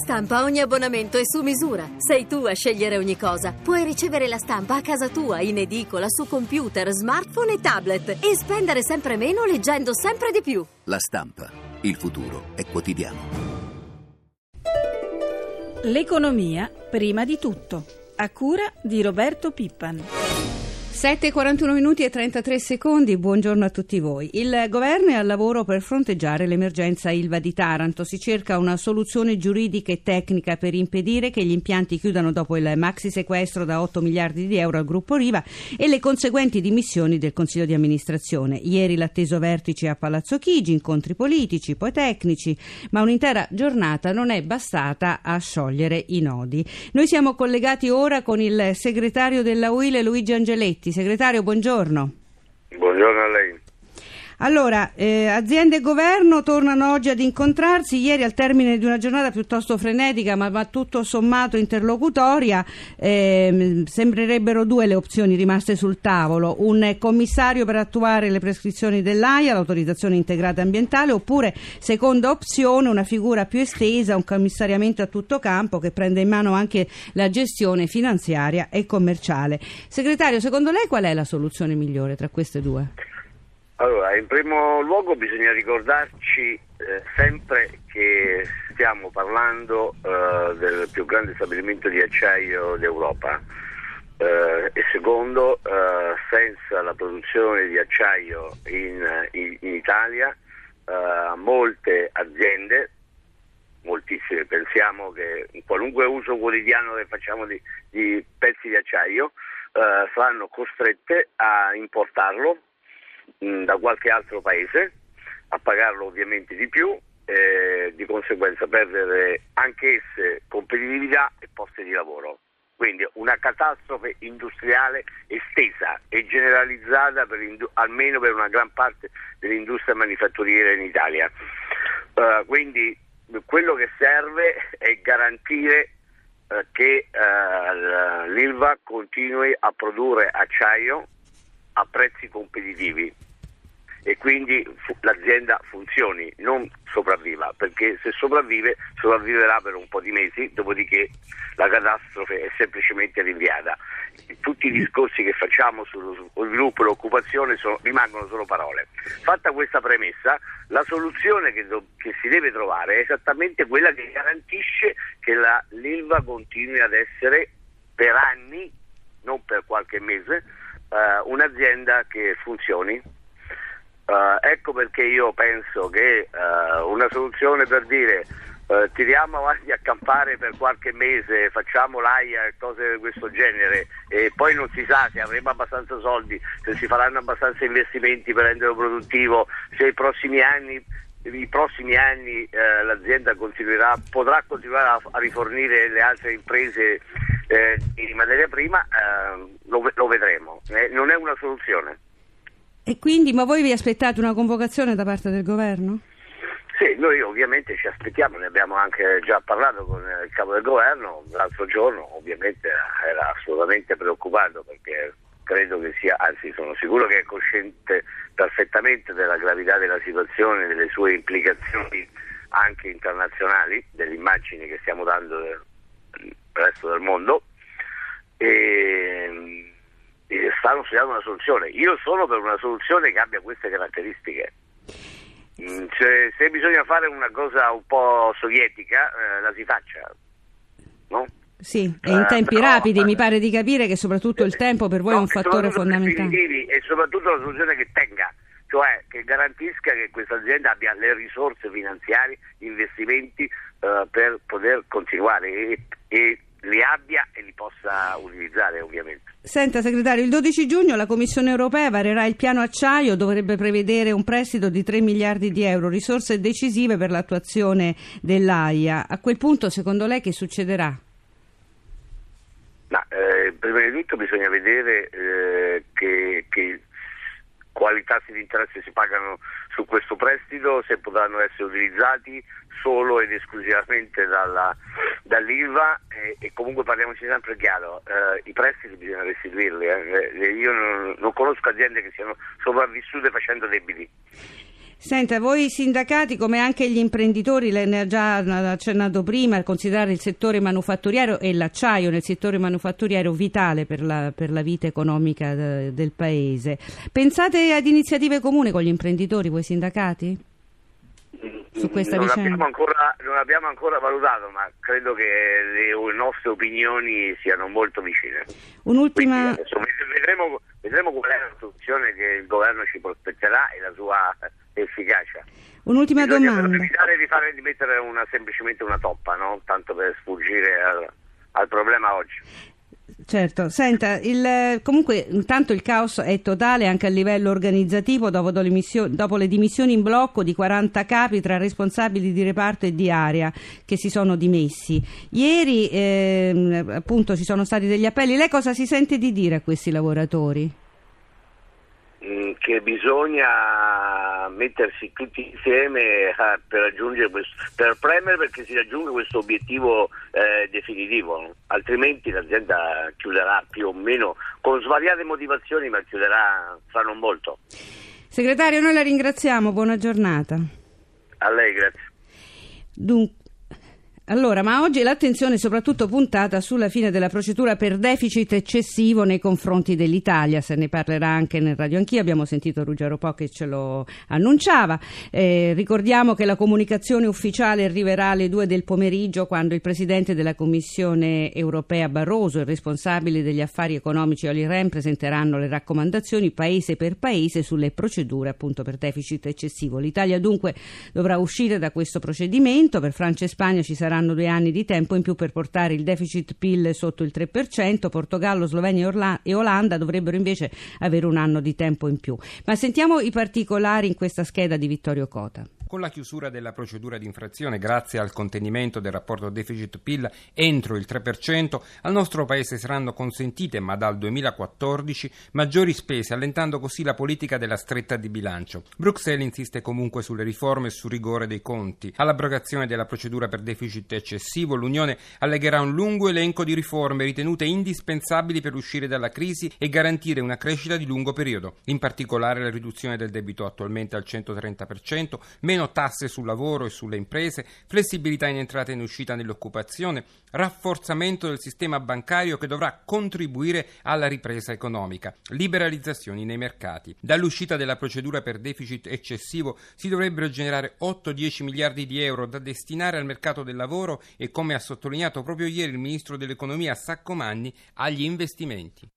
Stampa ogni abbonamento è su misura. Sei tu a scegliere ogni cosa. Puoi ricevere la stampa a casa tua, in edicola, su computer, smartphone e tablet e spendere sempre meno leggendo sempre di più. La stampa. Il futuro è quotidiano. L'economia prima di tutto. A cura di Roberto Pippan. 7.41 minuti e 33 secondi, buongiorno a tutti voi. Il governo è al lavoro per fronteggiare l'emergenza Ilva di Taranto. Si cerca una soluzione giuridica e tecnica per impedire che gli impianti chiudano dopo il maxi sequestro da 8 miliardi di euro al gruppo Riva e le conseguenti dimissioni del Consiglio di amministrazione. Ieri l'atteso vertice a Palazzo Chigi, incontri politici, poi tecnici, ma un'intera giornata non è bastata a sciogliere i nodi. Noi siamo collegati ora con il segretario della UIL Luigi Angeletti. Segretario, buongiorno. Buongiorno a lei. Allora, eh, azienda e governo tornano oggi ad incontrarsi. Ieri, al termine di una giornata piuttosto frenetica, ma, ma tutto sommato interlocutoria, eh, sembrerebbero due le opzioni rimaste sul tavolo: un commissario per attuare le prescrizioni dell'AIA, l'autorizzazione integrata ambientale, oppure, seconda opzione, una figura più estesa, un commissariamento a tutto campo che prende in mano anche la gestione finanziaria e commerciale. Segretario, secondo lei qual è la soluzione migliore tra queste due? In primo luogo bisogna ricordarci eh, sempre che stiamo parlando eh, del più grande stabilimento di acciaio d'Europa eh, e secondo, eh, senza la produzione di acciaio in, in, in Italia, eh, molte aziende, moltissime, pensiamo che in qualunque uso quotidiano che facciamo di, di pezzi di acciaio, eh, saranno costrette a importarlo da qualche altro paese, a pagarlo ovviamente di più, e di conseguenza perdere anch'esse competitività e posti di lavoro. Quindi una catastrofe industriale estesa e generalizzata per almeno per una gran parte dell'industria manifatturiera in Italia. Uh, quindi quello che serve è garantire uh, che uh, l'ILVA continui a produrre acciaio a prezzi competitivi e quindi l'azienda funzioni, non sopravviva, perché se sopravvive sopravviverà per un po' di mesi, dopodiché la catastrofe è semplicemente rinviata. Tutti i discorsi che facciamo sullo sviluppo e l'occupazione sono, rimangono solo parole. Fatta questa premessa, la soluzione che, do- che, si deve trovare è esattamente quella che garantisce che la, l'ILVA continui ad essere per anni, non per qualche mese, uh, un'azienda che funzioni. Uh, ecco perché io penso che uh, una soluzione per dire tiriamo avanti a campare per qualche mese, facciamo l'AIA e cose di questo genere e poi non si sa se avremo abbastanza soldi, se si faranno abbastanza investimenti per renderlo produttivo, se i prossimi anni i prossimi anni eh, l'azienda continuerà, potrà continuare a, a, rifornire le altre imprese eh, di materia prima, eh, lo, lo, vedremo. Non è una soluzione. E quindi, ma voi vi aspettate una convocazione da parte del governo? Sì, noi ovviamente ci aspettiamo, ne abbiamo anche già parlato con il capo del governo l'altro giorno, ovviamente era assolutamente preoccupato perché credo che sia, anzi sono sicuro che è cosciente perfettamente della gravità della situazione, delle sue implicazioni anche internazionali, delle immagini che stiamo dando del resto del mondo e, e stanno studiando una soluzione. Io sono per una soluzione che abbia queste caratteristiche. Mm, se, bisogna fare una cosa un po' sovietica, eh, la si faccia, no? Sì, e in tempi uh, rapidi, mi pare di capire che soprattutto il tempo per voi no, è un fattore fondamentale. E soprattutto la soluzione che tenga, cioè che garantisca che questa azienda abbia le risorse finanziarie, gli investimenti uh, per poter continuare e, e li abbia e li possa utilizzare ovviamente. Senta segretario, il 12 giugno la Commissione europea varerà il piano acciaio, dovrebbe prevedere un prestito di 3 miliardi di euro, risorse decisive per l'attuazione dell'AIA. A quel punto secondo lei che succederà? Ma, eh, prima di tutto bisogna vedere eh, che, che quali tassi di interesse si pagano su questo prestito, se potranno essere utilizzati solo ed esclusivamente dalla, dall'ILVA e, e, comunque parliamoci sempre chiaro, eh, i prestiti bisogna restituirli, eh. io non, non, conosco aziende che siano sopravvissute facendo debiti. Senta, voi sindacati come anche gli imprenditori, lei ne ha già accennato prima, considerare il settore manufatturiero e l'acciaio nel settore manufatturiero vitale per la, per la vita economica de, del Paese. Pensate ad iniziative comuni con gli imprenditori, voi sindacati? Su questa non vicenda? Abbiamo ancora, non abbiamo ancora valutato, ma credo che le nostre opinioni siano molto vicine. Un'ultima... Quindi, adesso vedremo, vedremo qual è la soluzione che il governo ci prospetterà e la sua efficacia. Un'ultima Bisogna domanda. però evitare di, fare, di mettere una, semplicemente una toppa, no? tanto per sfuggire al, al problema oggi. Certo, senta, il, comunque intanto il caos è totale anche a livello organizzativo dopo, dopo, le dimissioni in blocco di 40 capi tra responsabili di reparto e di area che si sono dimessi. Ieri eh, appunto ci sono stati degli appelli, lei cosa si sente di dire a questi lavoratori? Mm, che bisogna mettersi tutti insieme eh, per raggiungere questo, per premere perché si raggiunga questo obiettivo eh, definitivo, altrimenti l'azienda chiuderà più o meno con svariate motivazioni, ma chiuderà fra non molto. Segretario, noi la ringraziamo, buona giornata. A lei, grazie. Dunque, allora, ma oggi l'attenzione è soprattutto puntata sulla fine della procedura per deficit eccessivo nei confronti dell'Italia, se ne parlerà anche nel Radio Anch'io, abbiamo sentito Ruggero Po che ce lo annunciava. Eh, ricordiamo che la comunicazione ufficiale arriverà alle due del pomeriggio quando il Presidente della Commissione europea Barroso e il responsabile degli affari economici Oli Ren presenteranno le raccomandazioni paese per paese sulle procedure appunto per deficit eccessivo. L'Italia dunque dovrà uscire da questo procedimento, per Francia e Spagna ci sarà saranno due anni di tempo in più per portare il deficit PIL sotto il 3%, Portogallo, Slovenia e Olanda dovrebbero invece avere un anno di tempo in più. Ma sentiamo i particolari in questa scheda di Vittorio Cota. Con la chiusura della procedura di infrazione, grazie al contenimento del rapporto deficit-PIL entro il 3%, al nostro Paese saranno consentite, ma dal 2014, maggiori spese, allentando così la politica della stretta di bilancio. Bruxelles insiste comunque sulle riforme e sul rigore dei conti. All'abrogazione della procedura per deficit eccessivo, l'Unione allegherà un lungo elenco di riforme ritenute indispensabili per uscire dalla crisi e garantire una crescita di lungo periodo. In particolare la riduzione del debito attualmente al 130%, meno meno tasse sul lavoro e sulle imprese, flessibilità in entrata e in uscita nell'occupazione, rafforzamento del sistema bancario che dovrà contribuire alla ripresa economica, liberalizzazioni nei mercati. Dall'uscita della procedura per deficit eccessivo si dovrebbero generare 8-10 miliardi di euro da destinare al mercato del lavoro e, come ha sottolineato proprio ieri il ministro dell'economia Saccomanni, agli investimenti.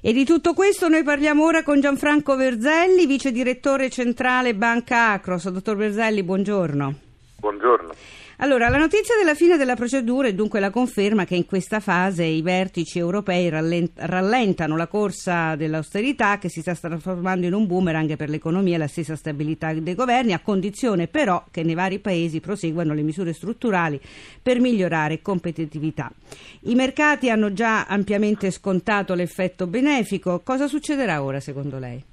E di tutto questo noi parliamo ora con Gianfranco Verzelli, vice direttore centrale Banca Acros. Dottor Verzelli, buongiorno. Buongiorno. Allora, la notizia della fine della procedura è dunque la conferma che in questa fase i vertici europei rallentano la corsa dell'austerità che si sta trasformando in un boomerang per l'economia e la stessa stabilità dei governi, a condizione però che nei vari paesi proseguano le misure strutturali per migliorare competitività. I mercati hanno già ampiamente scontato l'effetto benefico. Cosa succederà ora secondo lei?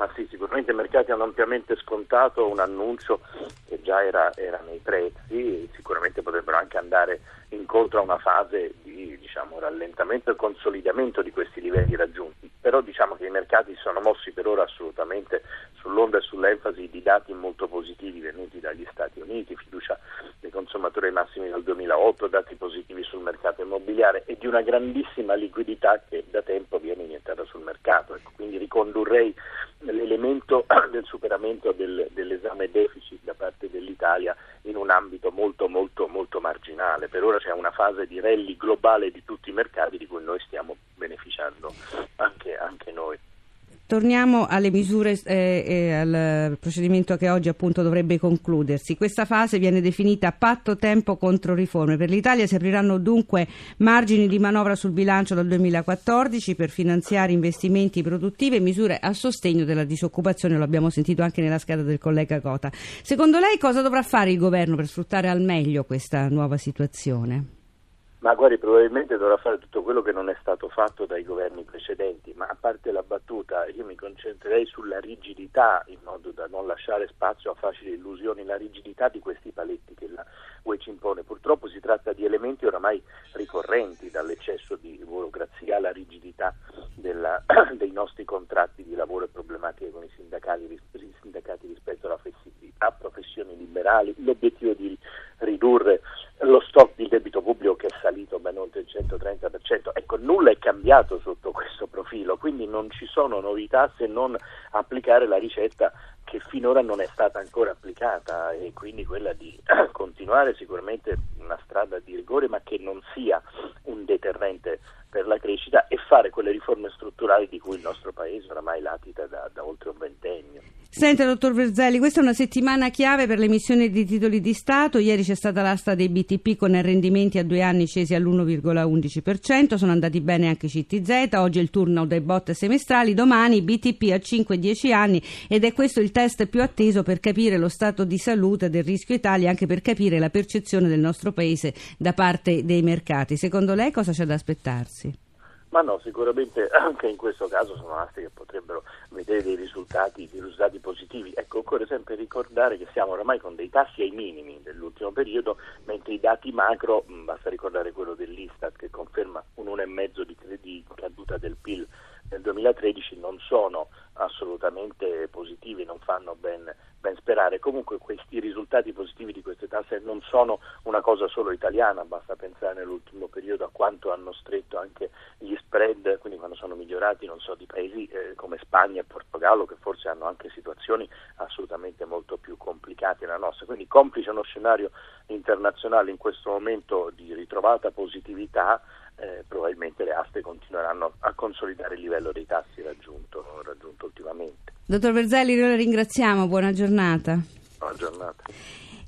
Ma sì, sicuramente i mercati hanno ampiamente scontato un annuncio che già era, era nei prezzi, sicuramente potrebbero anche andare incontro a una fase di diciamo, rallentamento e consolidamento di questi livelli raggiunti, però diciamo che i mercati si sono mossi per ora assolutamente sull'onda e sull'enfasi di dati molto positivi venuti dagli Stati Uniti, fiducia dei consumatori ai massimi dal 2008, dati positivi sul mercato immobiliare e di una grandissima liquidità che da tempo viene iniettata sul mercato. Ecco, quindi ricondurrei l'elemento del superamento del, dell'esame deficit da parte dell'Italia in un ambito molto molto molto marginale. Per ora c'è una fase di rally globale di tutti i mercati di cui noi stiamo beneficiando anche, anche noi. Torniamo alle misure eh, e al procedimento che oggi appunto dovrebbe concludersi. Questa fase viene definita patto tempo contro riforme. Per l'Italia si apriranno dunque margini di manovra sul bilancio dal 2014 per finanziare investimenti produttivi e misure a sostegno della disoccupazione, lo abbiamo sentito anche nella scheda del collega Cota. Secondo lei cosa dovrà fare il governo per sfruttare al meglio questa nuova situazione? Ma guardi, probabilmente dovrà fare tutto quello che non è stato fatto dai governi precedenti, ma a parte la battuta io mi concentrerei sulla rigidità in modo da non lasciare spazio a facili illusioni, la rigidità di questi paletti che la UE ci impone. Purtroppo si tratta di elementi oramai ricorrenti, dall'eccesso di burocrazia alla rigidità della, dei nostri contratti di lavoro e problematiche con i sindacati, i sindacati rispetto alla flessibilità debito pubblico che è salito ben oltre il 130%. Ecco, nulla è cambiato sotto questo profilo, quindi non ci sono novità se non applicare la ricetta che finora non è stata ancora applicata e quindi quella di continuare sicuramente una strada di rigore ma che non sia un deterrente per la crescita e fare quelle riforme strutturali di cui il nostro Paese oramai latita da, da oltre un ventennio. Senta, dottor Verzelli, questa è una settimana chiave per l'emissione di titoli di Stato. Ieri c'è stata l'asta dei BTP con rendimenti a due anni scesi all'1,11%, sono andati bene anche i CTZ, oggi è il turno dei bot semestrali, domani BTP a 5-10 anni ed è questo il test più atteso per capire lo stato di salute del rischio Italia, anche per capire la percezione del nostro Paese da parte dei mercati. Secondo lei cosa c'è da aspettarsi? Ma no, sicuramente anche in questo caso sono aste che potrebbero vedere dei risultati, dei risultati positivi. Ecco, occorre sempre ricordare che siamo oramai con dei tassi ai minimi dell'ultimo periodo, mentre i dati macro, basta ricordare quello dell'Istat che conferma un 1,5 di, di caduta del PIL nel 2013, non sono assolutamente positivi, non fanno ben, ben, sperare. Comunque questi risultati positivi di queste tasse non sono una cosa solo italiana, basta pensare nell'ultimo periodo a quanto hanno stretto anche gli spread, quindi quando sono migliorati, non so, di paesi eh, come Spagna e Portogallo che forse hanno anche situazioni assolutamente molto più complicate della nostra. Quindi complice uno scenario internazionale in questo momento di ritrovata positività, eh, probabilmente le aste continueranno a consolidare il livello dei tassi raggiunto, raggiunto ultimamente. Dottor Verzelli, noi la ringraziamo, buona giornata. Buona giornata.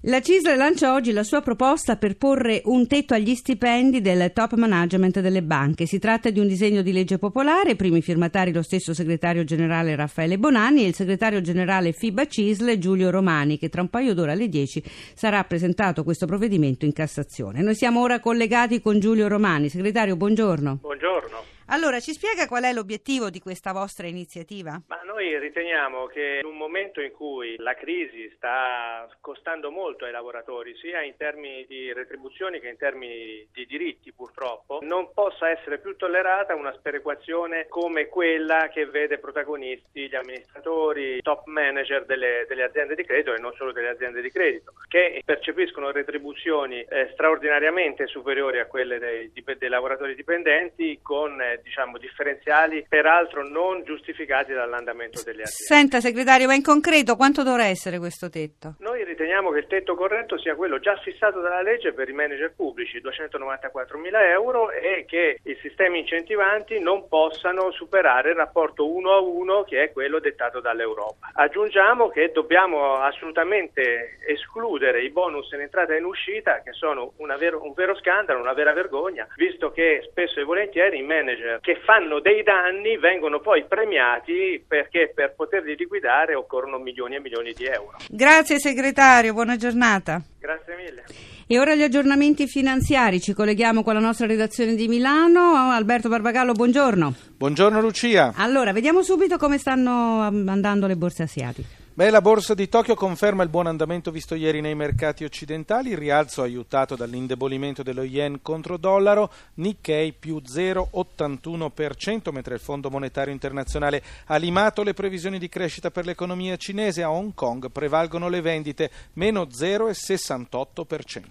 La CISL lancia oggi la sua proposta per porre un tetto agli stipendi del top management delle banche. Si tratta di un disegno di legge popolare, primi firmatari lo stesso segretario generale Raffaele Bonanni e il segretario generale FIBA CISL Giulio Romani, che tra un paio d'ore alle 10 sarà presentato questo provvedimento in Cassazione. Noi siamo ora collegati con Giulio Romani. Segretario, buongiorno. Buongiorno. Allora, ci spiega qual è l'obiettivo di questa vostra iniziativa? Ma noi riteniamo che in un momento in cui la crisi sta costando molto ai lavoratori, sia in termini di retribuzioni che in termini di diritti purtroppo, non possa essere più tollerata una sperequazione come quella che vede protagonisti gli amministratori, top manager delle, delle aziende di credito e non solo delle aziende di credito, che percepiscono retribuzioni eh, straordinariamente superiori a quelle dei, dei lavoratori dipendenti con eh, diciamo, differenziali peraltro non giustificati dall'andamento delle aziende. Senta segretario, ma in concreto quanto dovrà essere questo tetto? Noi riteniamo che il tetto corretto sia quello già fissato dalla legge per i manager pubblici, 294 mila euro e che i sistemi incentivanti non possano superare il rapporto 1 a 1 che è quello dettato dall'Europa. Aggiungiamo che dobbiamo assolutamente escludere i bonus in entrata e in uscita che sono vero, un vero scandalo, una vera vergogna, visto che spesso e volentieri i manager che fanno dei danni vengono poi premiati perché per poterli liquidare occorrono milioni e milioni di euro. Grazie segretario, buona giornata. Grazie mille. E ora gli aggiornamenti finanziari, ci colleghiamo con la nostra redazione di Milano. Alberto Barbagallo, buongiorno. Buongiorno Lucia. Allora, vediamo subito come stanno andando le borse asiatiche. Beh, la borsa di Tokyo conferma il buon andamento visto ieri nei mercati occidentali, il rialzo aiutato dall'indebolimento dello yen contro dollaro, Nikkei più 0,81%, mentre il Fondo Monetario Internazionale ha limato le previsioni di crescita per l'economia cinese, a Hong Kong prevalgono le vendite, meno 0,68%.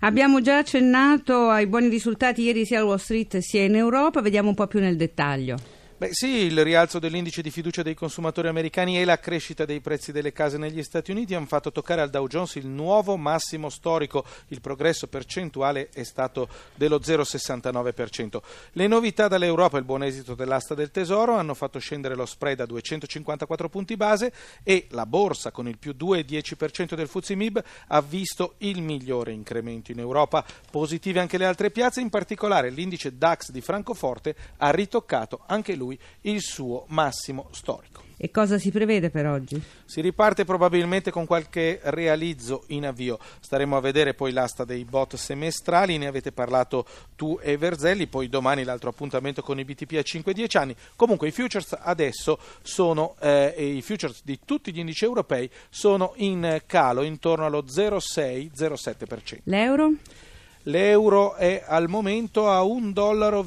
Abbiamo già accennato ai buoni risultati ieri sia a Wall Street sia in Europa, vediamo un po' più nel dettaglio. Beh sì, il rialzo dell'indice di fiducia dei consumatori americani e la crescita dei prezzi delle case negli Stati Uniti hanno fatto toccare al Dow Jones il nuovo massimo storico. Il progresso percentuale è stato dello 0,69%. Le novità dall'Europa e il buon esito dell'asta del Tesoro hanno fatto scendere lo spread a 254 punti base e la borsa con il più 2,10% del Fuzzi Mib ha visto il migliore incremento in Europa. Positive anche le altre piazze, in particolare l'indice DAX di Francoforte ha ritoccato anche lui lui il suo massimo storico. E cosa si prevede per oggi? Si riparte probabilmente con qualche realizzo in avvio. Staremo a vedere poi l'asta dei bot semestrali, ne avete parlato tu e Verzelli, poi domani l'altro appuntamento con i BTP a 5-10 anni. Comunque i futures adesso sono, eh, i futures di tutti gli indici europei sono in calo intorno allo 0,6-0,7%. L'euro? L'euro è al momento a 1,28 dollaro.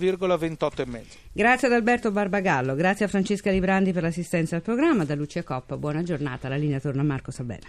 Grazie ad Alberto Barbagallo, grazie a Francesca Librandi per l'assistenza al programma, da Lucia Coppa, buona giornata, la linea torna a Marco Sabella.